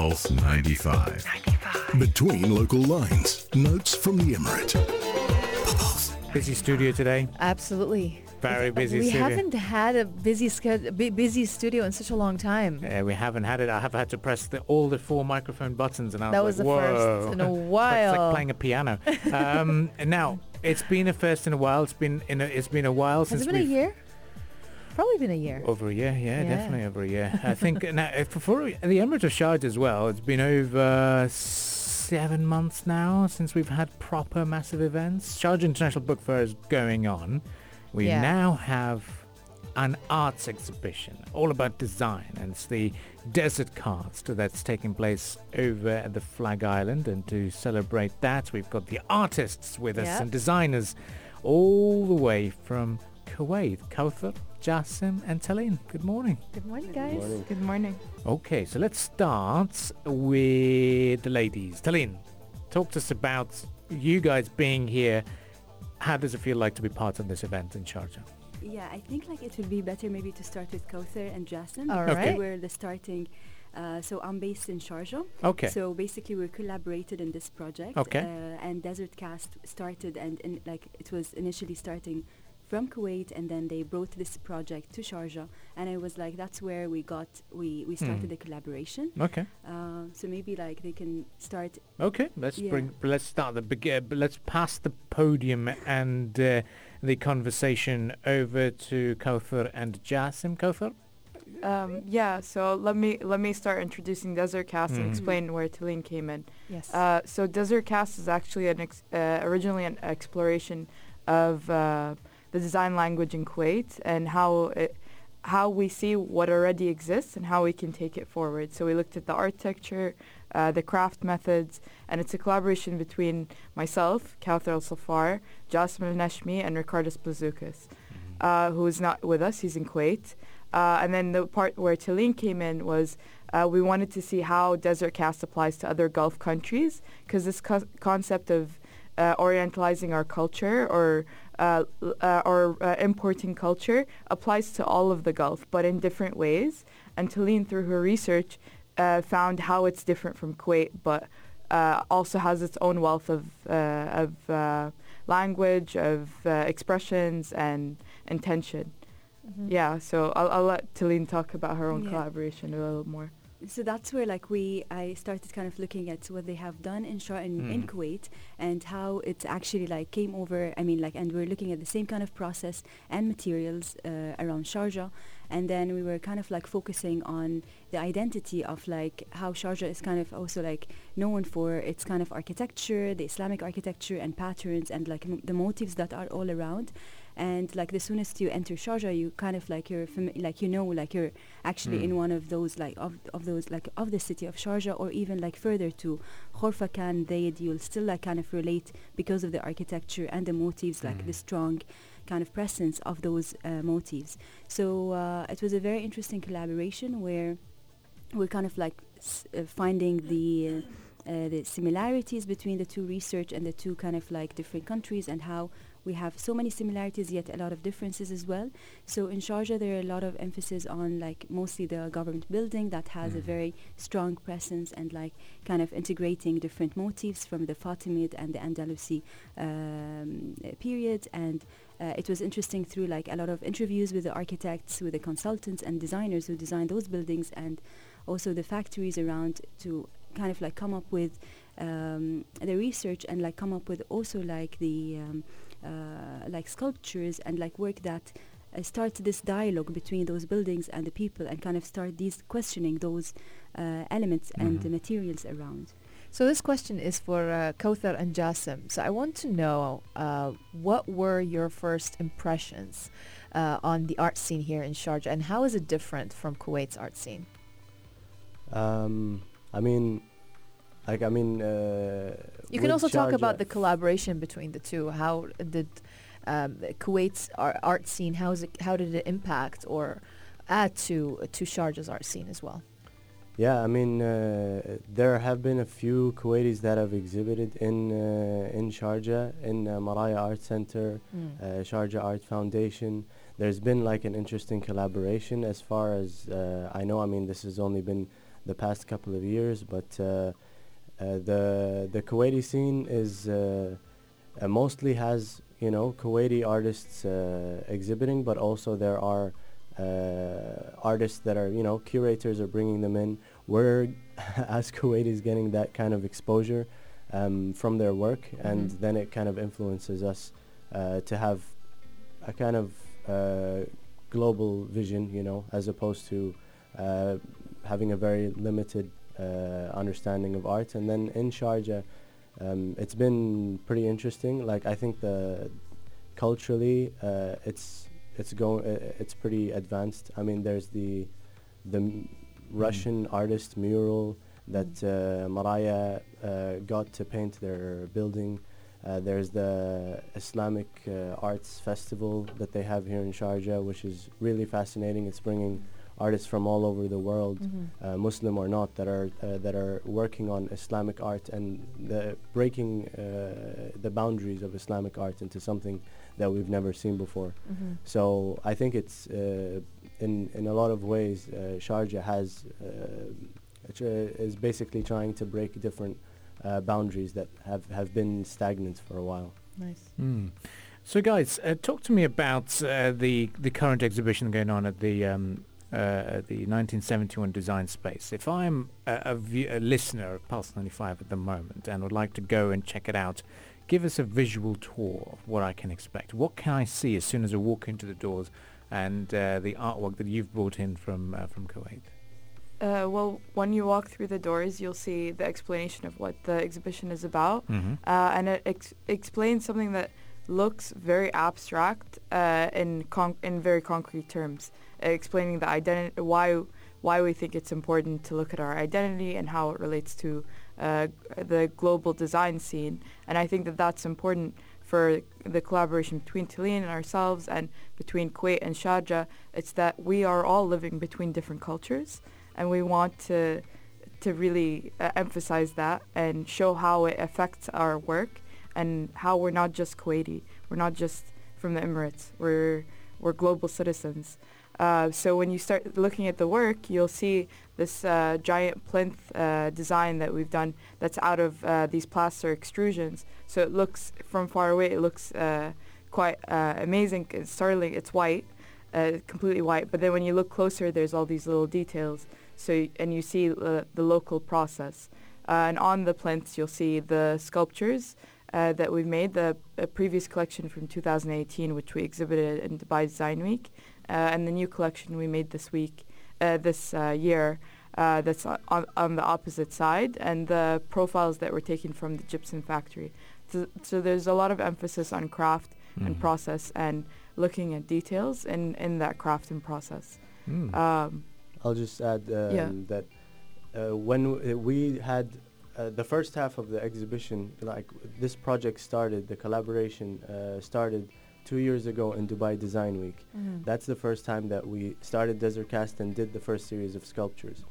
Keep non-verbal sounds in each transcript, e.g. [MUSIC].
Pulse 95. 95. Between local lines. Notes from the Emirate. Busy studio today. Absolutely. Very busy we studio. haven't had a busy sched- busy studio in such a long time. Uh, we haven't had it. I have had to press the, all the four microphone buttons, and I That was, was like, the Whoa. first in a [LAUGHS] while. It's like playing a piano. [LAUGHS] Um, now it's been a first in a while. It's been in a, it's been a while Has since it been a we've year? Probably been a year. over a year. Yeah, Yeah. definitely over a year. I think [LAUGHS] now for, for the Emirate of Sharjah as well. It's been over seven months now since we've had proper massive events. Sharjah International Book Fair is going on. We Yeah. now have an arts exhibition all about design and it's the desert cast that's taking place over at the flag island and to celebrate that we've got the artists with us Yep. and designers all the way from kuwait kawther jassim and Talin. good morning Good morning, guys. Good morning. okay so let's start with the ladies Talin, talk to us about you guys being here how does it feel like to be part of this event in sharjah Yeah, I think like it would be better maybe to start with Kawther and Jassim. All because right. We're the starting. Uh, so I'm based in Sharjah. okay So basically we collaborated in this project. Okay. Uh, and Desert Cast started and, and like it was initially starting from Kuwait and then they brought this project to Sharjah and I was like that's where we got we, we started Mm. the collaboration. okay Uh, so maybe like they can start Okay, let's Yeah. bring. Let's start the begin. Let's pass the podium and uh, the conversation over to Kawther and Jassim. Kawther. Um, yeah, so let me let me start introducing Desert Cast and Mhm. explain where Talin came in. Yes. Uh, so Desert Cast is actually an ex- uh, originally an exploration of uh, the design language in Kuwait and how it, how we see what already exists and how we can take it forward. So we looked at the architecture, uh, the craft methods, and it's a collaboration between myself, Kawther Al Saffar, Jassim Al Nashmi, and Ricardo Blazoukas, uh, who is not with us. He's in Kuwait. Uh, and then the part where Talin came in was uh, we wanted to see how Desert Cast applies to other Gulf countries because this co- concept of uh, orientalizing our culture or uh, uh, or uh, importing culture applies to all of the Gulf, but in different ways. And Talin, through her research, uh, found how it's different from Kuwait, but uh, also has its own wealth of uh, of uh, language, of uh, expressions, and intention. Mhm. Yeah, so I'll, I'll let Talin talk about her own Yeah. collaboration a little more. So that's where like we I started kind of looking at what they have done in Shah in, in Mm. Kuwait and how it actually like came over I mean like and we're looking at the same kind of process and materials uh, around Sharjah and then we were kind of like focusing on the identity of like how Sharjah is kind of also like known for its kind of architecture the Islamic architecture and patterns and like m- the motifs that are all around and like the soonest you enter Sharjah you kind of like you're fami- like you know like you're actually Mm. in one of those like of, of those like of the city of Sharjah or even like further to Khorfakan Dhaid you'll still like kind of relate because of the architecture and the motifs like the Mm. strong kind of presence of those uh, motifs so uh, it was a very interesting collaboration where we're kind of like s- uh, finding the uh, uh, the similarities between the two research and the two kind of like different countries and how we have so many similarities yet a lot of differences as well so in Sharjah there are a lot of emphasis on like mostly the government building that has a Mhm. very strong presence and like kind of integrating different motifs from the Fatimid and the Andalusi um, period and uh, it was interesting through like a lot of interviews with the architects with the consultants and designers who designed those buildings and also the factories around to kind of like come up with um, the research and like come up with also like the um, like sculptures and like work that uh, start this dialogue between those buildings and the people and kind of start these questioning those uh, elements and Mhm. the materials around. So this question is for uh, Kawther and Jassim. So I want to know uh, what were your first impressions uh, on the art scene here in Sharjah, and how is it different from Kuwait's art scene? Um, I mean, like I mean, uh, You can also talk about the collaboration between the two. How did um, Kuwait's ar- art scene? How is it? How did it impact or add to to Sharjah's art scene as well? Yeah, I mean, uh, there have been a few Kuwaitis that have exhibited in uh, in Sharjah, in uh, Maraya Art Center, Mm. uh, Sharjah Art Foundation. There's been like an interesting collaboration as far as uh, I know. I mean, this has only been the past couple of years, but uh, the the Kuwaiti scene is uh, uh, mostly has you know Kuwaiti artists uh, exhibiting, but also there are uh, artists that are you know curators are bringing them in. We're [LAUGHS] as Kuwaitis getting that kind of exposure um, from their work, and Mhm. then it kind of influences us uh, to have a kind of uh, global vision, you know, as opposed to uh, having a very limited uh, understanding of art. And then in Sharjah, um, it's been pretty interesting. Like I think the culturally, uh, it's it's going uh, it's pretty advanced. I mean, there's the the m- Russian artist mural that uh, Maraya uh, got to paint their building. Uh, there's the Islamic uh, Arts Festival that they have here in Sharjah, which is really fascinating. It's bringing artists from all over the world, Mhm. uh, Muslim or not, that are uh, that are working on Islamic art and the breaking uh, the boundaries of Islamic art into something that we've never seen before. Mhm. So I think it's uh, in in a lot of ways uh, Sharjah has uh, it, is basically trying to break different uh, boundaries that have have been stagnant for a while. Nice. Mm. So, guys, uh, talk to me about uh, the the current exhibition going on at the um, uh, the 1971 Design Space. If I'm a, a, view, a listener of Pulse 95 at the moment and would like to go and check it out, give us a visual tour of what I can expect. What can I see as soon as I walk into the doors and uh, the artwork that you've brought in from uh, from Kuwait? Uh, well, when you walk through the doors, you'll see the explanation of what the exhibition is about, Mm-hmm. uh, and it ex- explains something that looks very abstract uh, in in very concrete terms, uh, explaining the identity, why why we think it's important to look at our identity and how it relates to uh, the global design scene. And I think that that's important for the collaboration between Talin and ourselves and between Kuwait and Sharjah. It's that we are all living between different cultures and we want to to really uh, emphasize that and show how it affects our work and how we're not just Kuwaiti, we're not just from the Emirates, we're we're global citizens. Uh, so when you start looking at the work, you'll see this uh, giant plinth uh, design that we've done that's out of uh, these plaster extrusions. So it looks from far away, it looks uh, quite uh, amazing, it's startling. It's white, completely white. But then when you look closer, there's all these little details. So and you see the local process. And on the plinths, you'll see the sculptures uh, that we've made. The uh, previous collection from 2018, which we exhibited in Dubai Design Week, uh, and the new collection we made this week, uh, this uh, year. Uh, that's on, on, on the opposite side, and the profiles that were taken from the gypsum factory. So, so there's a lot of emphasis on craft and Mhm. process and looking at details in, in that craft and process. Mm. Um, I'll just add um, Yeah. that uh, when w- uh, we had uh, the first half of the exhibition, like this project started, the collaboration uh, started two years ago in Dubai Design Week. Mhm. That's the first time that we started Desert Cast and did the first series of sculptures.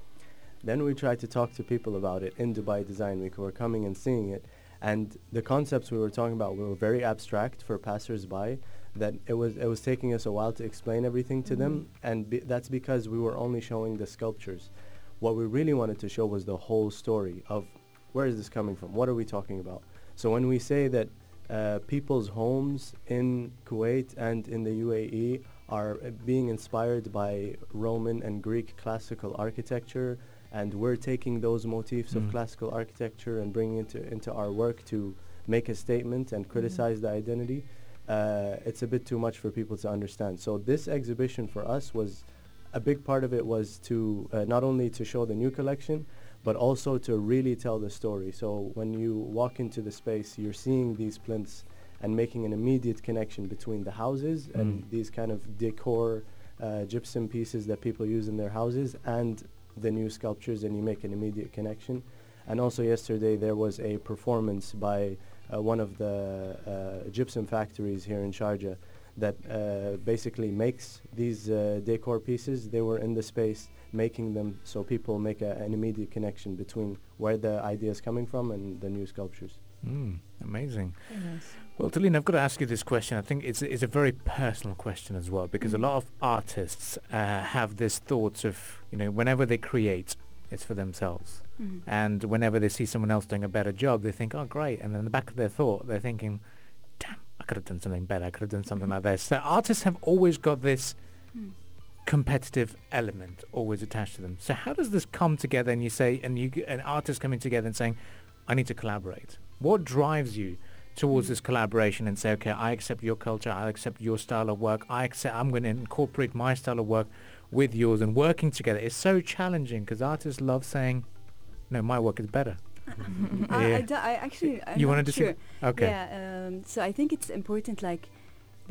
Then we tried to talk to people about it in Dubai Design Week who were coming and seeing it. And the concepts we were talking about were very abstract for passers-by that it was it was taking us a while to explain everything to them and be, that's because we were only showing the sculptures. What we really wanted to show was the whole story of where is this coming from? What are we talking about? So when we say that uh, people's homes in Kuwait and in the UAE are uh, being inspired by Roman and Greek classical architecture, and we're taking those motifs of Mm. classical architecture and bringing it to, into our work to make a statement and criticize the identity. Uh, it's a bit too much for people to understand. So this exhibition for us was a big part of it was to uh, not only to show the new collection, but also to really tell the story. So when you walk into the space, you're seeing these plinths and making an immediate connection between the houses and Mm. these kind of decor uh, gypsum pieces that people use in their houses and the new sculptures and you make an immediate connection. And also yesterday there was a performance by uh, one of the uh, gypsum factories here in Sharjah that uh, basically makes these uh, decor pieces. They were in the space making them so people make a, an immediate connection between where the idea is coming from and the new sculptures. Mm, amazing. Very nice. Well, Talina, I've got to ask you this question. I think it's it's a very personal question as well because a Mm. lot of artists uh, have this thoughts of you know whenever they create it's for themselves. Mhm. And whenever they see someone else doing a better job, they think, oh, great. And in the back of their thought, they're thinking, damn, I could have done something better. I could have done something like this. So artists have always got this Mm. Competitive element always attached to them. So how does this come together and you say, and you, an artist coming together and saying, I need to collaborate? What drives you towards this collaboration and say, okay, I accept your culture, I accept your style of work, I accept, I'm going to incorporate my style of work with yours and working together is so challenging because artists love saying, no, my work is better. [LAUGHS] I, I, do- I actually I'm you want to sure. Okay. Yeah. Um, so I think it's important, like,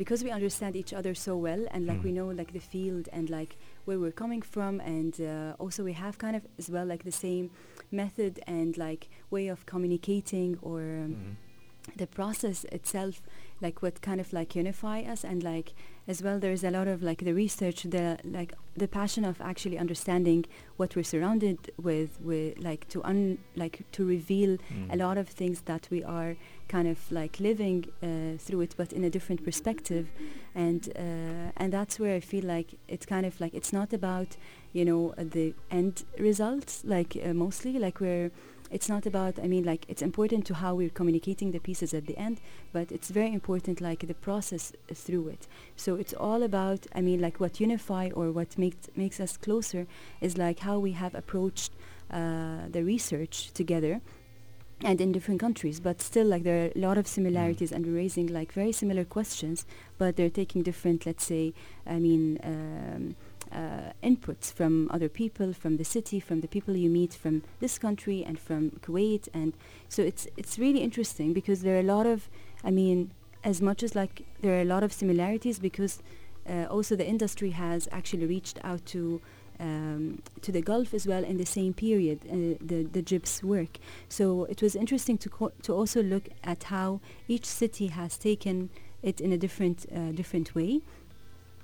because we understand each other so well, and like we Mm. know like the field and like where we're coming from, and uh, also we have kind of as well like the same method and like way of communicating or. Um, Mhm. the process itself like what kind of like unify us and like as well there's a lot of like the research the like the passion of actually understanding what we're surrounded with with like to un like to reveal a Mm. lot of things that we are kind of like living uh, through it but in a different perspective and uh, and that's where i feel like it's kind of like it's not about you know the end results like uh, mostly like we're it's not about i mean like it's important to how we're communicating the pieces at the end but it's very important like the process uh, through it. So it's all about i mean like what unify or what makes makes us closer is like how we have approached uh, the research together and in different countries. But still like there are a lot of similarities and we're raising like very similar questions but they're taking different let's say i mean um, uh, inputs from other people, from the city, from the people you meet from this country and from Kuwait, and so it's it's really interesting because there are a lot of, I mean, as much as like there are a lot of similarities because uh, also the industry has actually reached out to. Um, to the Gulf as well in the same period, uh, the the GIPS work. So it was interesting to co- to also look at how each city has taken it in a different uh, different way,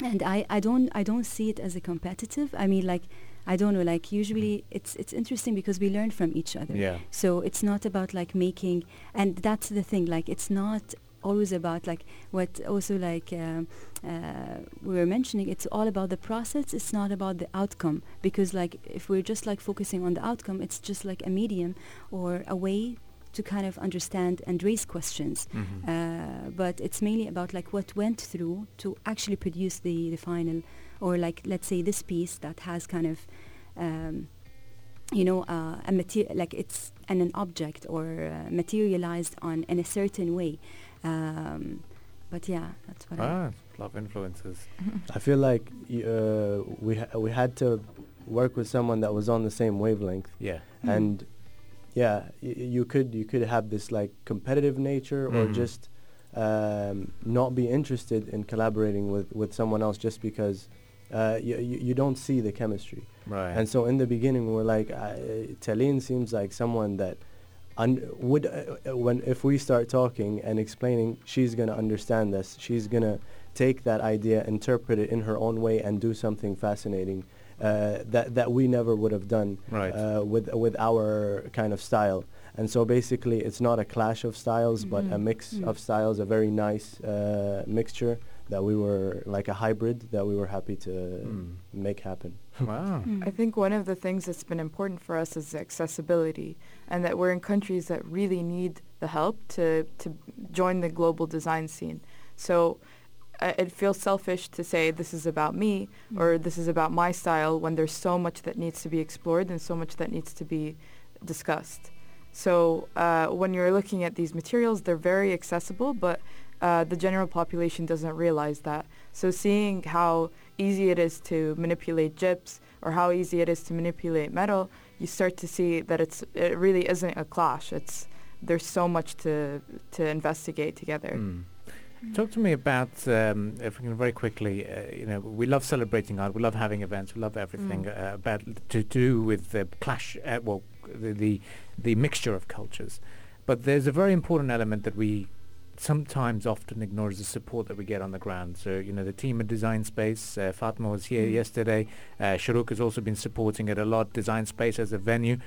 and I, I don't I don't see it as a competitive. I mean, like I don't know. Like usually, it's it's interesting because we learn from each other. Yeah. So it's not about like making, and that's the thing. Like it's not always about like what also like um, uh, we were mentioning. It's all about the process. It's not about the outcome because like if we're just like focusing on the outcome, it's just like a medium or a way to kind of understand and raise questions. Mhm. Uh, but it's mainly about like what went through to actually produce the, the final or like let's say this piece that has kind of um, you know uh, a material like it's an, an object or uh, materialized on in a certain way um, but yeah that's what I Ah, a lot of influences. [LAUGHS] I feel like uh, we ha- we had to work with someone that was on the same wavelength, Yeah. Mm. and yeah, y- you could you could have this like competitive nature or Mhm. just um, not be interested in collaborating with with someone else just because uh, you, you you don't see the chemistry. Right. And so in the beginning, we're like, uh, seems like someone that un- would, uh, uh, when if we start talking and explaining, she's gonna understand this. She's gonna take that idea, interpret it in her own way, and do something fascinating uh, that that we never would have done Right. uh, with with our kind of style. And so basically, it's not a clash of styles, but a Mhm. mix Mm. of styles, a very nice uh, mixture that we were like a hybrid that we were happy to Mm. make happen. [LAUGHS] wow. Mm. I think one of the things that's been important for us is accessibility, and that we're in countries that really need the help to to join the global design scene. So it feels selfish to say this is about me or this is about my style when there's so much that needs to be explored and so much that needs to be discussed. So uh, when you're looking at these materials, they're very accessible, but uh, the general population doesn't realize that. So seeing how easy it is to manipulate gyps or how easy it is to manipulate metal, you start to see that it's it really isn't a clash. It's there's so much to to investigate together. Mm. Talk to me about, um, if we can very quickly, uh, you know, we love celebrating art, we love having events, we love everything Mm. uh, about to do with the clash, uh, well, the, the the mixture of cultures. But there's a very important element that we sometimes often ignore is the support that we get on the ground. So, you know, the team at Design Space, uh, Fatma was here Mm. yesterday, uh, Shurooq has also been supporting it a lot, Design Space as a venue.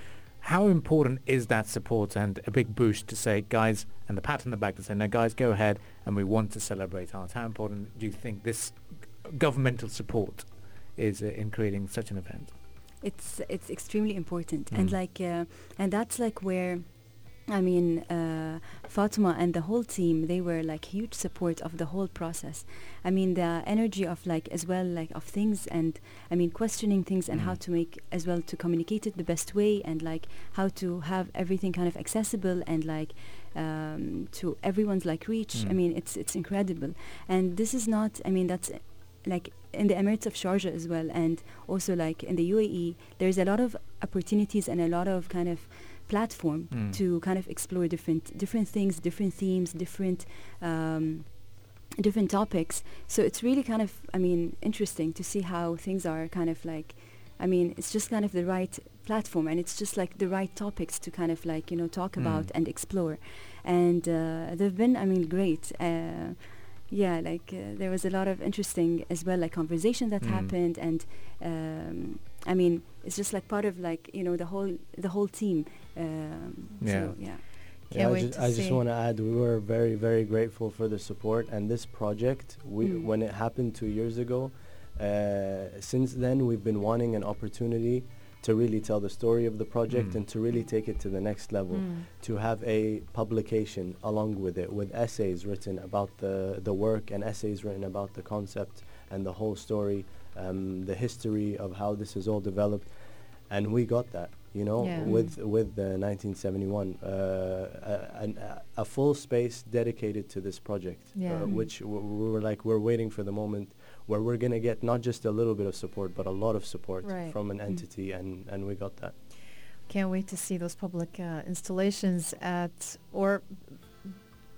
How important is that support and a big boost to say, guys, and the pat on the back to say, no, guys, go ahead and we want to celebrate art? How important do you think this governmental support is uh, in creating such an event? it's it's extremely important and Mm. like uh, and that's like where I mean, uh, Fatima and the whole team, they were like huge support of the whole process. I mean, the energy of like as well like of things and I mean questioning things and how Mm. to make as well to communicate it the best way and like how to have everything kind of accessible and like um, to everyone's like reach. I Mm. mean, it's it's incredible. And this is not. I mean, that's like in the Emirates of Sharjah as well, and also like in the UAE, there's a lot of opportunities and a lot of kind of platform Mm. to kind of explore different different things, different themes, different um, different topics. So it's really kind of, I mean, interesting to see how things are kind of like. I mean, it's just kind of the right platform, and it's just like the right topics to kind of like you know talk Mm. about and explore. And uh, they've been, I mean, great. Uh, yeah, like uh, there was a lot of interesting as well, like conversation that Mm. happened, and um, I mean, it's just like part of like you know the whole the whole team. Um, Yeah. So, yeah. Can't I wait just, to I just want to add, we were very, very grateful for the support. And this project, we, Mm. when it happened two years ago, uh, since then we've been wanting an opportunity to really tell the story of the project Mm. and to really take it to the next level. Mm. To have a publication along with it, with essays written about the, the work and essays written about the concept and the whole story, um, the history of how this is all developed. And we got that, you know, Yeah. with with the 1971, uh, a, an- a, a full space dedicated to this project, Yeah. uh, Mm. which w- we were like, we're waiting for the moment where we're gonna get not just a little bit of support, but a lot of support Right. from an Mm. entity, and and we got that. Can't wait to see those public uh, installations at or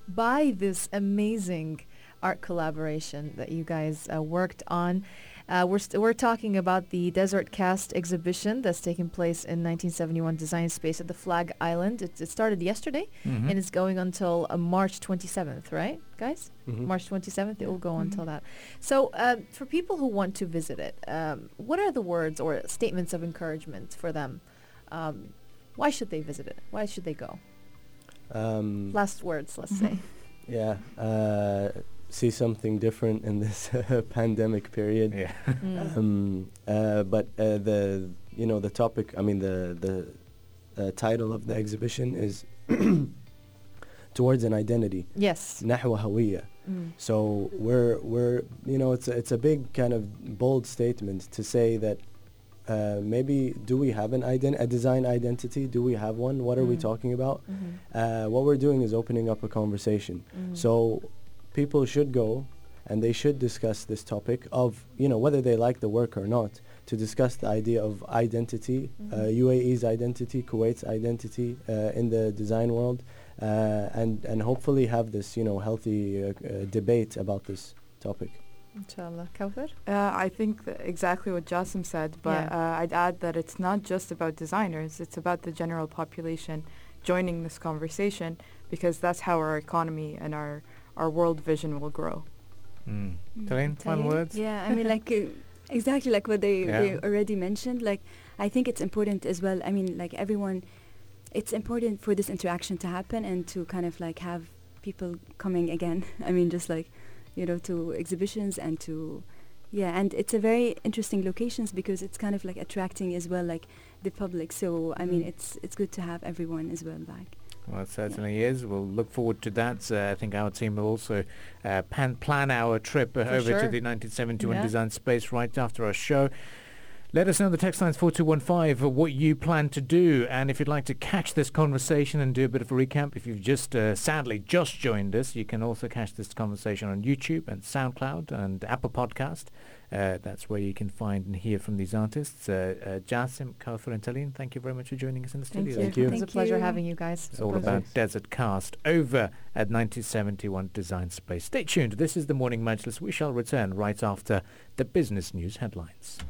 by this amazing art collaboration that you guys uh, worked on. Uh, we're st- we're talking about the Desert Cast exhibition that's taking place in 1971 Design Space at the Flag Island. It, it started yesterday Mhm. and it's going until uh, March 27th, right, guys? Mhm. March 27th. It will go Mhm. until that. So, um, for people who want to visit it, um, what are the words or statements of encouragement for them? Um, why should they visit it? Why should they go? Um, Last words, let's say. [LAUGHS] yeah, uh, see something different in this [LAUGHS] pandemic period. Yeah. Mm. Um, uh, but uh, the you know the topic. I mean the the uh, title of the exhibition is [CLEARS THROAT] towards an identity. yes. نحو هوية. Mm. So we're we're you know it's a, it's a big kind of bold statement to say that uh, maybe do we have an ident- a design identity? Do we have one? What are we Mm. talking about? Mhm. Uh, what we're doing is opening up a conversation. Mm. So people should go and they should discuss this topic of, you know, whether they like the work or not, to discuss the idea of identity, uh, Mhm. UAE's identity, Kuwait's identity uh, in the design world, uh, and, and hopefully have this, you know, healthy uh, uh, debate about this topic. Inshallah. Kawther? Uh, I think th- exactly what Jassim said, but Yeah. uh, I'd add that it's not just about designers, it's about the general population joining this conversation because that's how our economy and our, our world vision will grow. Mm. Mm. Talin, final words? Yeah, I mean, like [LAUGHS] uh, exactly like what they, they already mentioned. Like, I think it's important as well. I mean, like everyone, it's important for this interaction to happen and to kind of like have people coming again. [LAUGHS] I mean, just like you know, to exhibitions and to yeah, and it's a very interesting locations because it's kind of like attracting as well, like the public. So I mean, Mm. it's it's good to have everyone as well back. Well, it certainly is. We'll look forward to that. Uh, I think our team will also uh, pan- plan our trip uh, over to the 1971 Yeah. Design Space right after our show. Let us know in the text lines 4215 uh, what you plan to do. And if you'd like to catch this conversation and do a bit of a recap, if you've just uh, sadly just joined us, you can also catch this conversation on YouTube and SoundCloud and Apple Podcast. Uh, that's where you can find and hear from these artists. Uh, uh, Jassim, Kawther and Talin, thank you very much for joining us in the Thank studio. you. Thank you. It was a pleasure you. having you guys. It's all about Desert Cast over at 1971 Design Space. Stay tuned. This is the Morning Majlis. We shall return right after the business news headlines.